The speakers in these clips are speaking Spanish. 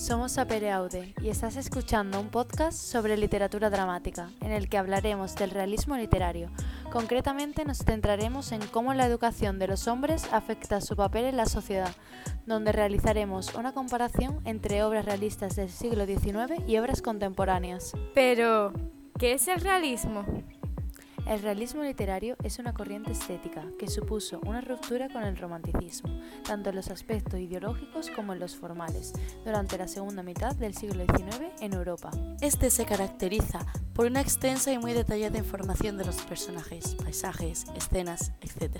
Somos Sapere Aude y estás escuchando un podcast sobre literatura dramática, en el que hablaremos del realismo literario. Concretamente nos centraremos en cómo la educación de los hombres afecta su papel en la sociedad, donde realizaremos una comparación entre obras realistas del siglo XIX y obras contemporáneas. Pero, ¿qué es el realismo? El realismo literario es una corriente estética que supuso una ruptura con el romanticismo, tanto en los aspectos ideológicos como en los formales, durante la segunda mitad del siglo XIX en Europa. Este se caracteriza por una extensa y muy detallada información de los personajes, paisajes, escenas, etc.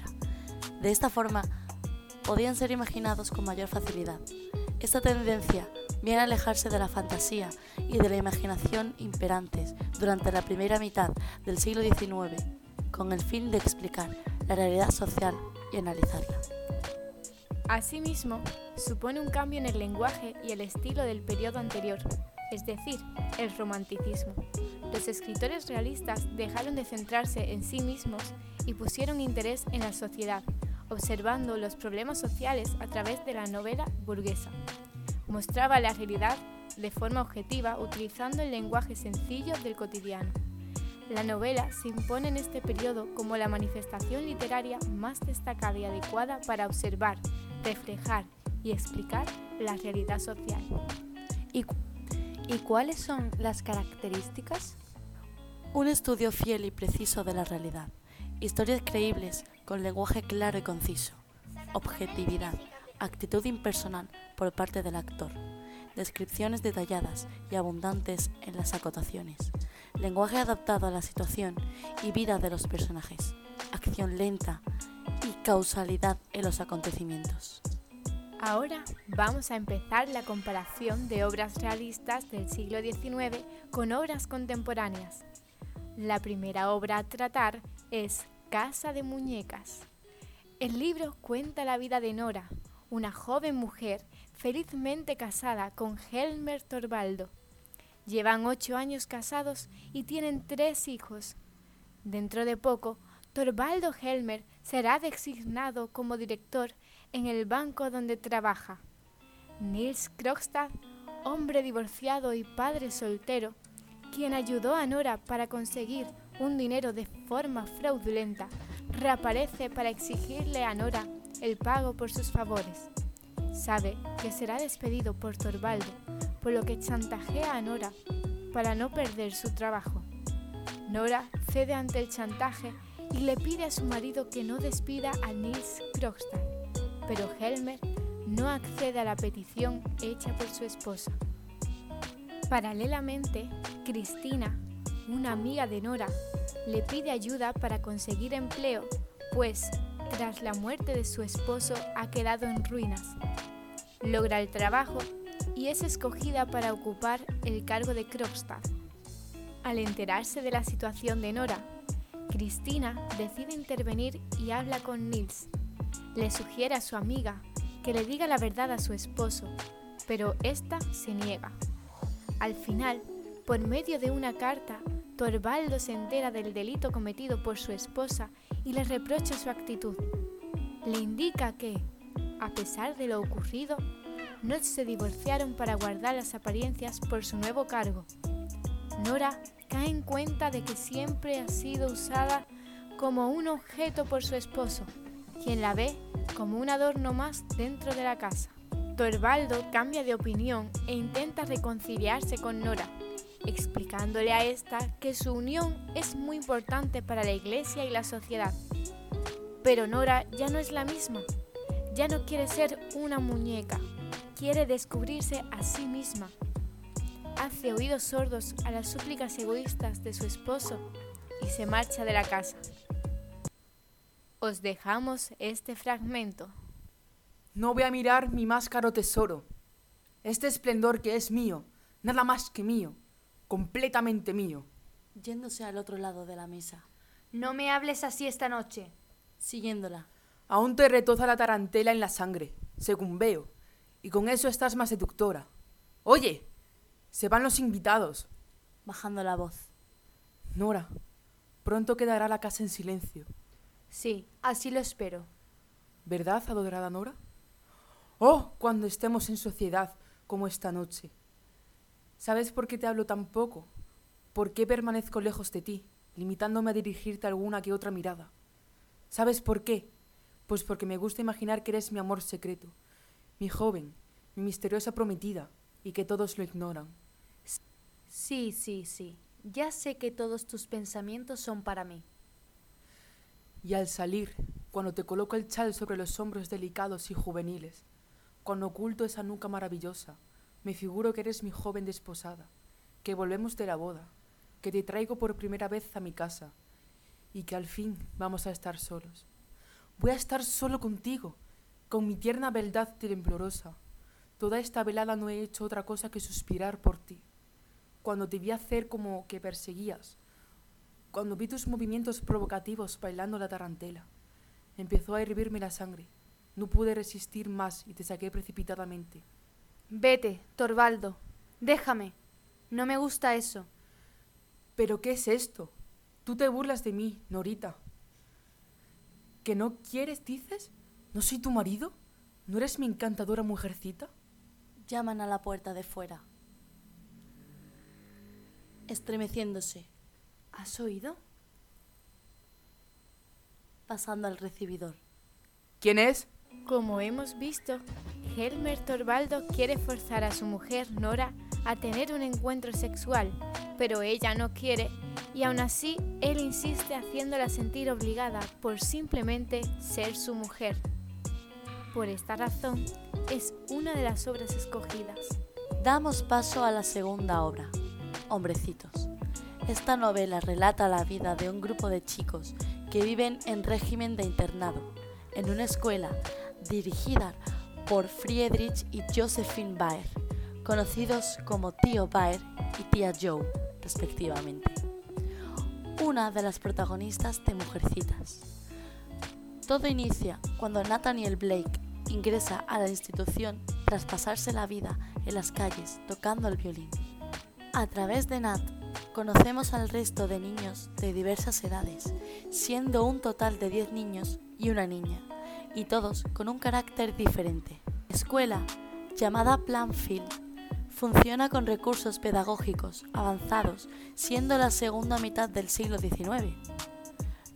De esta forma, podían ser imaginados con mayor facilidad. Esta tendencia viene a alejarse de la fantasía y de la imaginación imperantes durante la primera mitad del siglo XIX, con el fin de explicar la realidad social y analizarla. Asimismo, supone un cambio en el lenguaje y el estilo del periodo anterior, es decir, el romanticismo. Los escritores realistas dejaron de centrarse en sí mismos y pusieron interés en la sociedad, observando los problemas sociales a través de la novela burguesa mostraba la realidad de forma objetiva utilizando el lenguaje sencillo del cotidiano. La novela se impone en este periodo como la manifestación literaria más destacada y adecuada para observar, reflejar y explicar la realidad social. ¿Y, ¿Y, cuáles son las características? Un estudio fiel y preciso de la realidad, historias creíbles con lenguaje claro y conciso, objetividad, actitud impersonal por parte del actor, descripciones detalladas y abundantes en las acotaciones, lenguaje adaptado a la situación y vida de los personajes, acción lenta y causalidad en los acontecimientos. Ahora vamos a empezar la comparación de obras realistas del siglo XIX con obras contemporáneas. La primera obra a tratar es Casa de Muñecas. El libro cuenta la vida de Nora, una joven mujer felizmente casada con Helmer Torvaldo. Llevan ocho años casados y tienen tres hijos. Dentro de poco, Torvaldo Helmer será designado como director en el banco donde trabaja. Nils Krogstad, hombre divorciado y padre soltero, quien ayudó a Nora para conseguir un dinero de forma fraudulenta, reaparece para exigirle a Nora el pago por sus favores. Sabe que será despedido por Torvaldo, por lo que chantajea a Nora para no perder su trabajo. Nora cede ante el chantaje y le pide a su marido que no despida a Nils Krogstad, pero Helmer no accede a la petición hecha por su esposa. Paralelamente, Cristina, una amiga de Nora, le pide ayuda para conseguir empleo, pues tras la muerte de su esposo ha quedado en ruinas. Logra el trabajo y es escogida para ocupar el cargo de Krogstad. Al enterarse de la situación de Nora, Cristina decide intervenir y habla con Nils. Le sugiere a su amiga que le diga la verdad a su esposo, pero ésta se niega. Al final, por medio de una carta, Torvaldo se entera del delito cometido por su esposa y le reprocha su actitud. Le indica que, a pesar de lo ocurrido, no se divorciaron para guardar las apariencias por su nuevo cargo. Nora cae en cuenta de que siempre ha sido usada como un objeto por su esposo, quien la ve como un adorno más dentro de la casa. Torvaldo cambia de opinión e intenta reconciliarse con Nora, explicándole a esta que su unión es muy importante para la iglesia y la sociedad. Pero Nora ya no es la misma, ya no quiere ser una muñeca, quiere descubrirse a sí misma. Hace oídos sordos a las súplicas egoístas de su esposo y se marcha de la casa. Os dejamos este fragmento. No voy a mirar mi más caro tesoro, este esplendor que es mío, nada más que mío completamente mío. Yéndose al otro lado de la mesa. No me hables así esta noche. Siguiéndola. Aún te retoza la tarantela en la sangre, según veo, y con eso estás más seductora. Oye, se van los invitados. Bajando la voz. Nora, pronto quedará la casa en silencio. Sí, así lo espero. ¿Verdad, adorada Nora? Oh, cuando estemos en sociedad, como esta noche. ¿Sabes por qué te hablo tan poco? ¿Por qué permanezco lejos de ti, limitándome a dirigirte alguna que otra mirada? ¿Sabes por qué? Pues porque me gusta imaginar que eres mi amor secreto, mi joven, mi misteriosa prometida, y que todos lo ignoran. Sí, sí, sí. Ya sé que todos tus pensamientos son para mí. Y al salir, cuando te coloco el chal sobre los hombros delicados y juveniles, cuando oculto esa nuca maravillosa, me figuro que eres mi joven desposada, que volvemos de la boda, que te traigo por primera vez a mi casa, y que al fin vamos a estar solos. Voy a estar solo contigo, con mi tierna beldad temblorosa. Toda esta velada no he hecho otra cosa que suspirar por ti. Cuando te vi hacer como que perseguías, cuando vi tus movimientos provocativos bailando la tarantela, empezó a hervirme la sangre. No pude resistir más y te saqué precipitadamente. Vete, Torvaldo. Déjame. No me gusta eso. ¿Pero qué es esto? Tú te burlas de mí, Norita. ¿Que no quieres, dices? ¿No soy tu marido? ¿No eres mi encantadora mujercita? Llaman a la puerta de fuera. Estremeciéndose, ¿Has oído? pasando al recibidor. ¿Quién es? Como hemos visto, Helmer Torvaldo quiere forzar a su mujer Nora a tener un encuentro sexual, pero ella no quiere y aún así él insiste haciéndola sentir obligada por simplemente ser su mujer. Por esta razón, es una de las obras escogidas. Damos paso a la segunda obra, Hombrecitos. Esta novela relata la vida de un grupo de chicos que viven en régimen de internado, en una escuela dirigida por Friedrich y Josephine Baer, conocidos como Tío Baer y Tía Joe, respectivamente. Una de las protagonistas de Mujercitas. Todo inicia cuando Nathaniel Blake ingresa a la institución tras pasarse la vida en las calles tocando el violín. A través de Nat conocemos al resto de niños de diversas edades, siendo un total de 10 niños y una niña, y todos con un carácter diferente. La escuela, llamada Planfield, funciona con recursos pedagógicos avanzados, siendo la segunda mitad del siglo XIX.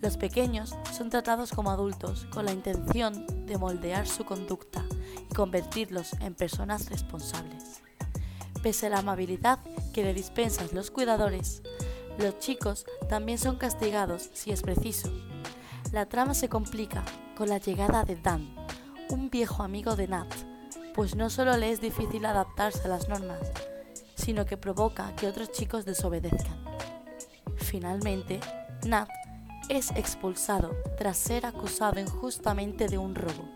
Los pequeños son tratados como adultos con la intención de moldear su conducta y convertirlos en personas responsables. Pese a la amabilidad que le dispensan los cuidadores, los chicos también son castigados si es preciso. La trama se complica con la llegada de Dan, un viejo amigo de Nat, pues no solo le es difícil adaptarse a las normas, sino que provoca que otros chicos desobedezcan. Finalmente, Nat es expulsado tras ser acusado injustamente de un robo.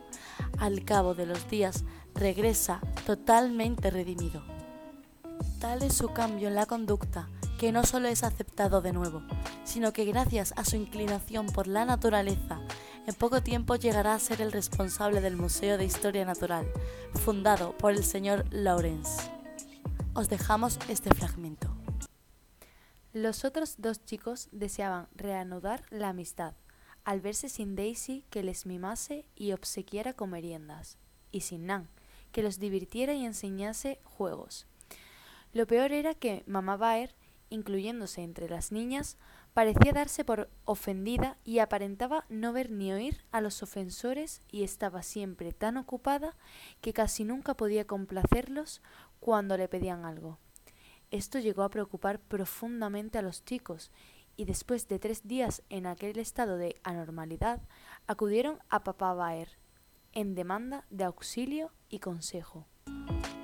Al cabo de los días regresa totalmente redimido. Tal es su cambio en la conducta que no solo es aceptado de nuevo, sino que gracias a su inclinación por la naturaleza, en poco tiempo llegará a ser el responsable del Museo de Historia Natural, fundado por el señor Lawrence. Os dejamos este fragmento. Los otros dos chicos deseaban reanudar la amistad, al verse sin Daisy que les mimase y obsequiara con meriendas, y sin Nan, que los divirtiera y enseñase juegos. Lo peor era que mamá Baer, incluyéndose entre las niñas, parecía darse por ofendida y aparentaba no ver ni oír a los ofensores y estaba siempre tan ocupada que casi nunca podía complacerlos cuando le pedían algo. Esto llegó a preocupar profundamente a los chicos y después de tres días en aquel estado de anormalidad acudieron a papá Baer en demanda de auxilio y consejo.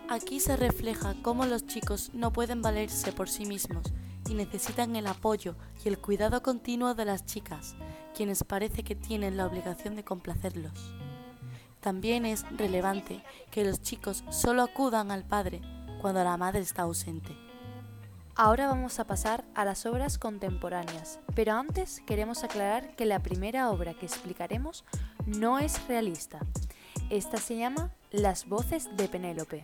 Aquí se refleja cómo los chicos no pueden valerse por sí mismos y necesitan el apoyo y el cuidado continuo de las chicas, quienes parece que tienen la obligación de complacerlos. También es relevante que los chicos solo acudan al padre cuando la madre está ausente. Ahora vamos a pasar a las obras contemporáneas, pero antes queremos aclarar que la primera obra que explicaremos no es realista. Esta se llama Las voces de Penélope.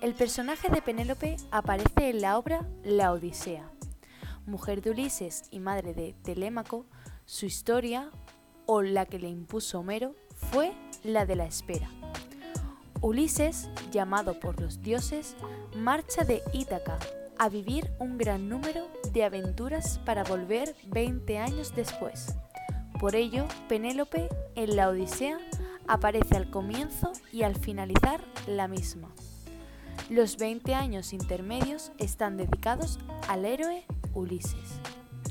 El personaje de Penélope aparece en la obra La Odisea. Mujer de Ulises y madre de Telémaco, su historia, o la que le impuso Homero, fue la de la espera. Ulises, llamado por los dioses, marcha de Ítaca a vivir un gran número de aventuras para volver 20 años después. Por ello, Penélope en la Odisea aparece al comienzo y al finalizar la misma. Los 20 años intermedios están dedicados al héroe Ulises.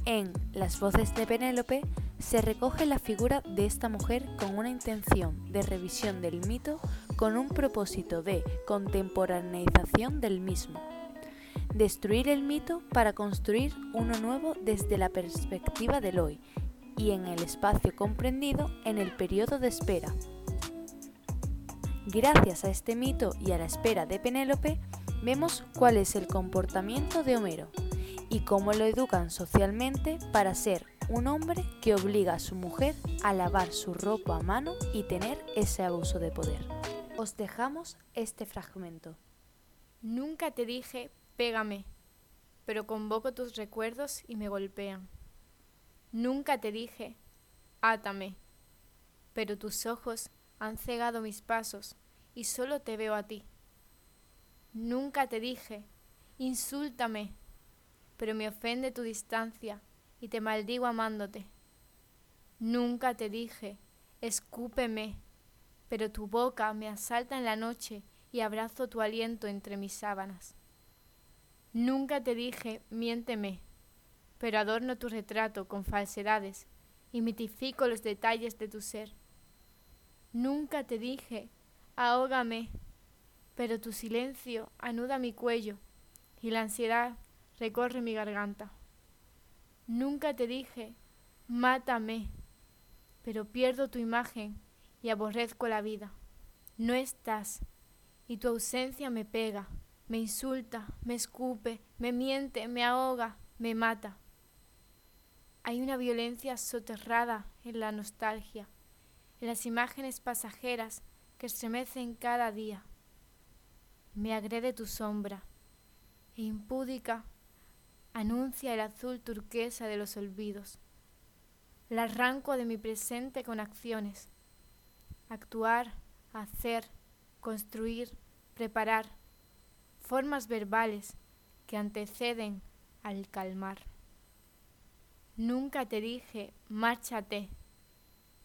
En Las voces de Penélope se recoge la figura de esta mujer con una intención de revisión del mito con un propósito de contemporaneización del mismo. Destruir el mito para construir uno nuevo desde la perspectiva del hoy y en el espacio comprendido en el periodo de espera. Gracias a este mito y a la espera de Penélope, vemos cuál es el comportamiento de Homero y cómo lo educan socialmente para ser un hombre que obliga a su mujer a lavar su ropa a mano y tener ese abuso de poder. Os dejamos este fragmento. Nunca te dije, pégame, pero convoco tus recuerdos y me golpean. Nunca te dije, átame, pero tus ojos han cegado mis pasos y solo te veo a ti. Nunca te dije, insúltame, pero me ofende tu distancia y te maldigo amándote. Nunca te dije, escúpeme, pero tu boca me asalta en la noche y abrazo tu aliento entre mis sábanas. Nunca te dije, miénteme, pero adorno tu retrato con falsedades y mitifico los detalles de tu ser. Nunca te dije, ahógame, pero tu silencio anuda mi cuello y la ansiedad recorre mi garganta. Nunca te dije, mátame, pero pierdo tu imagen y aborrezco la vida. No estás, y tu ausencia me pega, me insulta, me escupe, me miente, me ahoga, me mata. Hay una violencia soterrada en la nostalgia, las imágenes pasajeras que estremecen cada día. Me agrede tu sombra, e impúdica anuncia el azul turquesa de los olvidos. La arranco de mi presente con acciones, actuar, hacer, construir, preparar, formas verbales que anteceden al calmar. Nunca te dije, márchate,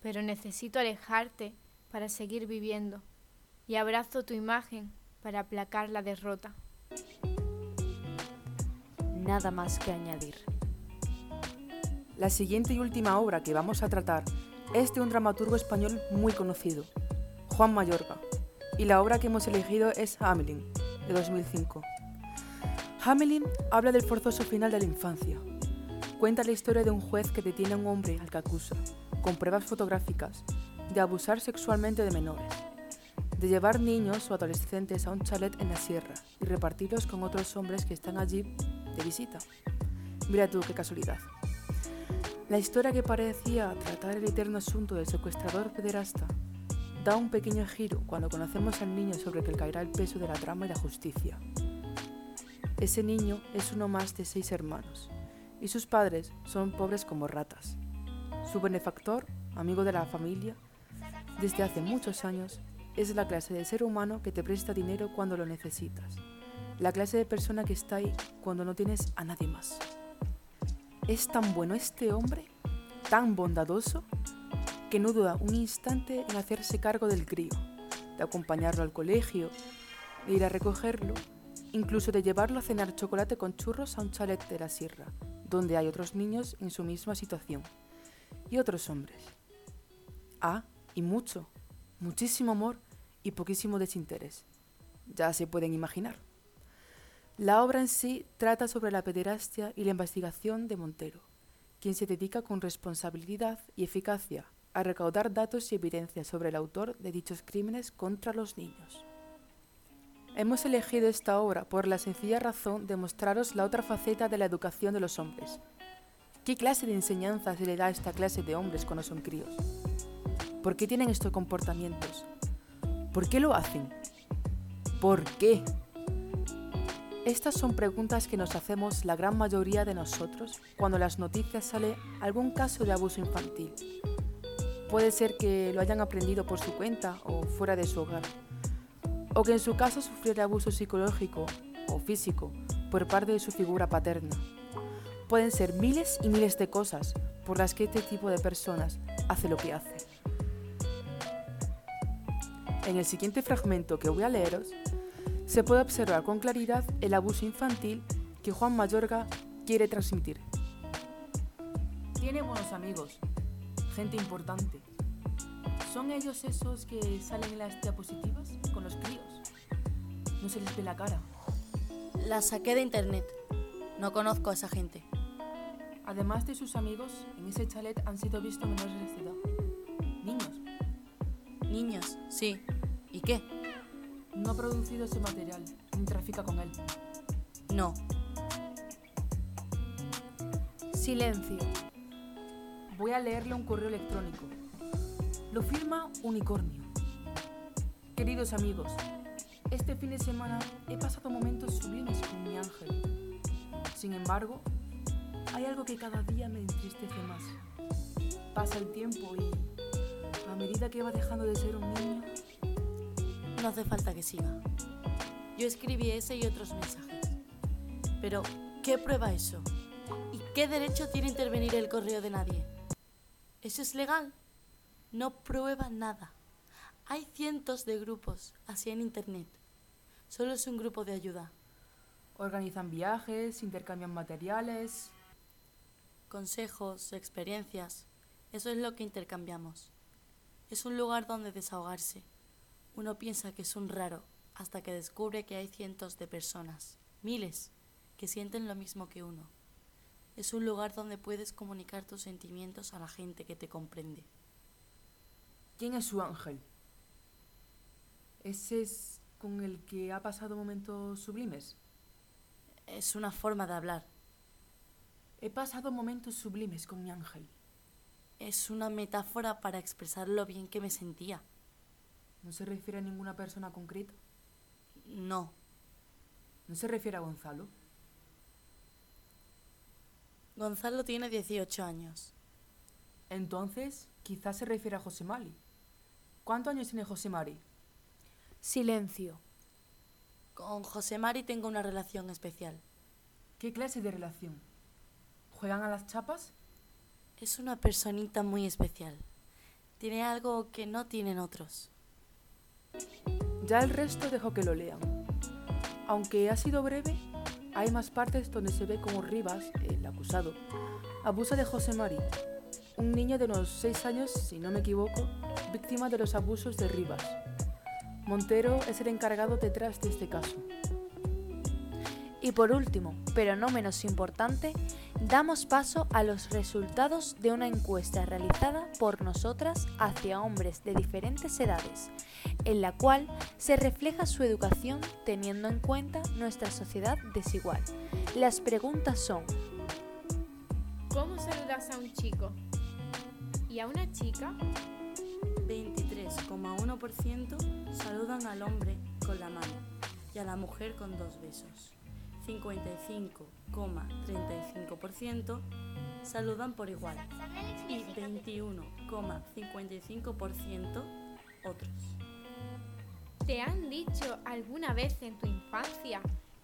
pero necesito alejarte para seguir viviendo y abrazo tu imagen para aplacar la derrota. Nada más que añadir. La siguiente y última obra que vamos a tratar es de un dramaturgo español muy conocido, Juan Mayorga, y la obra que hemos elegido es Hamelin, de 2005. Hamelin habla del forzoso final de la infancia. Cuenta la historia de un juez que detiene a un hombre al que acusa, con pruebas fotográficas, de abusar sexualmente de menores, de llevar niños o adolescentes a un chalet en la sierra y repartirlos con otros hombres que están allí de visita. Mira tú qué casualidad. La historia que parecía tratar el eterno asunto del secuestrador pederasta da un pequeño giro cuando conocemos al niño sobre el que caerá el peso de la trama y la justicia. Ese niño es uno más de seis hermanos, y sus padres son pobres como ratas. Su benefactor, amigo de la familia, desde hace muchos años, es la clase de ser humano que te presta dinero cuando lo necesitas, la clase de persona que está ahí cuando no tienes a nadie más. Es tan bueno este hombre, tan bondadoso, que no duda un instante en hacerse cargo del crío, de acompañarlo al colegio, de ir a recogerlo, incluso de llevarlo a cenar chocolate con churros a un chalet de la sierra, donde hay otros niños en su misma situación, y otros hombres. Ah, y mucho, muchísimo amor y poquísimo desinterés. Ya se pueden imaginar. La obra en sí trata sobre la pederastia y la investigación de Montero, quien se dedica con responsabilidad y eficacia a recaudar datos y evidencias sobre el autor de dichos crímenes contra los niños. Hemos elegido esta obra por la sencilla razón de mostraros la otra faceta de la educación de los hombres. ¿Qué clase de enseñanza se le da a esta clase de hombres cuando son críos? ¿Por qué tienen estos comportamientos? ¿Por qué lo hacen? ¿Por qué? Estas son preguntas que nos hacemos la gran mayoría de nosotros cuando las noticias sale algún caso de abuso infantil. Puede ser que lo hayan aprendido por su cuenta o fuera de su hogar. o que en su caso sufriera abuso psicológico o físico por parte de su figura paterna. Pueden ser miles y miles de cosas por las que este tipo de personas hace lo que hace. En el siguiente fragmento que voy a leeros, se puede observar con claridad el abuso infantil que Juan Mayorga quiere transmitir. Tiene buenos amigos, gente importante. ¿Son ellos esos que salen en las diapositivas con los críos? No se les ve la cara. La saqué de internet. No conozco a esa gente. Además de sus amigos, en ese chalet han sido vistos menores de edad. Niños. Niños, sí. ¿Y qué? No ha producido ese material, ni trafica con él. No. Silencio. Voy a leerle un correo electrónico. Lo firma Unicornio. Queridos amigos, este fin de semana he pasado momentos sublimes con mi ángel. Sin embargo, hay algo que cada día me entristece más. Pasa el tiempo y, a medida que va dejando de ser un niño, No hace falta que siga. Yo escribí ese y otros mensajes. Pero, ¿qué prueba eso? ¿Y qué derecho tiene intervenir el correo de nadie? ¿Eso es legal? No prueba nada. Hay cientos de grupos así en Internet. Solo es un grupo de ayuda. organizan viajes, intercambian materiales. Consejos, experiencias. Eso es lo que intercambiamos. Es un lugar donde desahogarse. Uno piensa que es un raro hasta que descubre que hay cientos de personas, miles, que sienten lo mismo que uno. Es un lugar donde puedes comunicar tus sentimientos a la gente que te comprende. ¿Quién es su ángel? ¿Ese es con el que ha pasado momentos sublimes? Es una forma de hablar. He pasado momentos sublimes con mi ángel. Es una metáfora para expresar lo bien que me sentía. ¿No se refiere a ninguna persona concreta? No, ¿No se refiere a Gonzalo? Gonzalo tiene 18 años. Entonces, quizás se refiere a José Mari. ¿Cuántos años tiene José Mari? Silencio. Con José Mari tengo una relación especial. ¿Qué clase de relación? ¿Juegan a las chapas? Es una personita muy especial. Tiene algo que no tienen otros. Ya el resto dejo que lo lean. Aunque ha sido breve, hay más partes donde se ve como Rivas, el acusado, abusa de José Mari, un niño de unos 6 años, si no me equivoco, víctima de los abusos de Rivas. Montero es el encargado detrás de este caso. Y por último, pero no menos importante, damos paso a los resultados de una encuesta realizada por nosotras hacia hombres de diferentes edades, en la cual se refleja su educación teniendo en cuenta nuestra sociedad desigual. Las preguntas son, ¿Cómo saludas a un chico? ¿Y a una chica? 23,1% saludan al hombre con la mano y a la mujer con dos besos. 55,35% saludan por igual y 21,55% otros. ¿Te han dicho alguna vez en tu infancia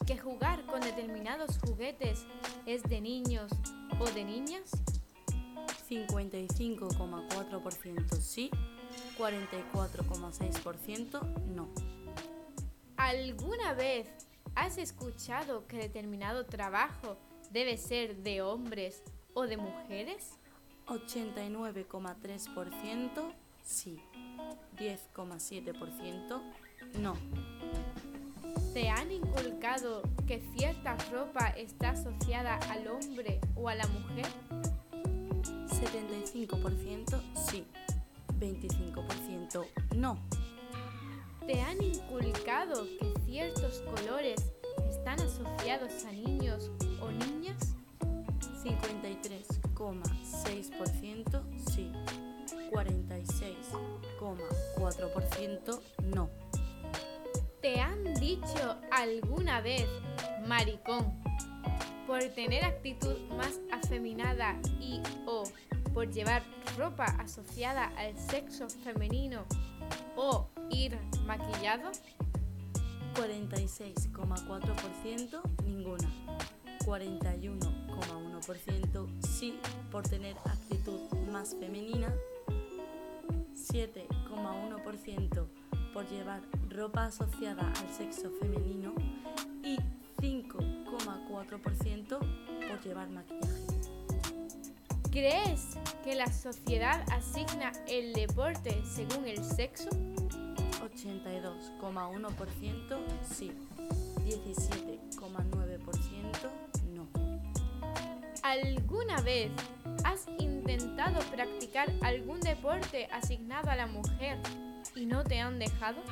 que jugar con determinados juguetes es de niños o de niñas? 55,4% sí, 44,6% no. ¿Alguna vez has escuchado que determinado trabajo debe ser de hombres o de mujeres? 89,3% sí, 10,7% no. ¿Te han inculcado que cierta ropa está asociada al hombre o a la mujer? 75% sí, 25% no. ¿Te han inculcado que ciertos colores están asociados a niños o niñas? 53,6% sí, 46,4% no. ¿Te han dicho alguna vez maricón por tener actitud más afeminada y o por llevar ropa asociada al sexo femenino o ir maquillado? 46,4% ninguna. 41,1% sí por tener actitud más femenina. 7,1% por llevar ropa asociada al sexo femenino y 5,4% por llevar maquillaje. ¿Crees que la sociedad asigna el deporte según el sexo? 82,1% sí, 17,9% no. ¿Alguna vez has intentado practicar algún deporte asignado a la mujer y no te han dejado?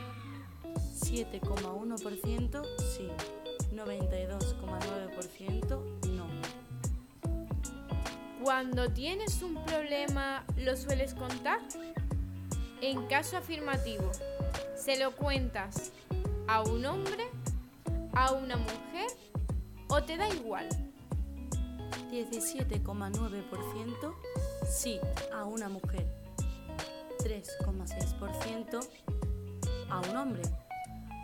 7,1% sí, 92,9% no. Cuando tienes un problema, ¿lo sueles contar? En caso afirmativo, ¿se lo cuentas a un hombre, a una mujer o te da igual? 17,9% sí a una mujer, 3,6% a un hombre,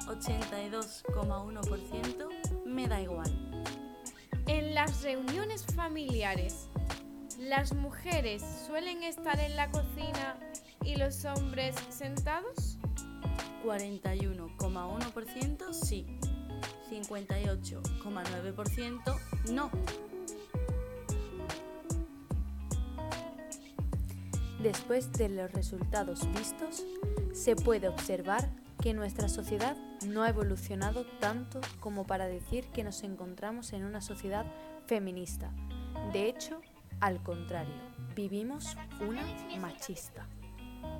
82,1% me da igual. En las reuniones familiares, ¿las mujeres suelen estar en la cocina y los hombres sentados? 41,1% sí, 58,9% no. Después de los resultados vistos, se puede observar que nuestra sociedad no ha evolucionado tanto como para decir que nos encontramos en una sociedad feminista. De hecho, al contrario, vivimos una machista.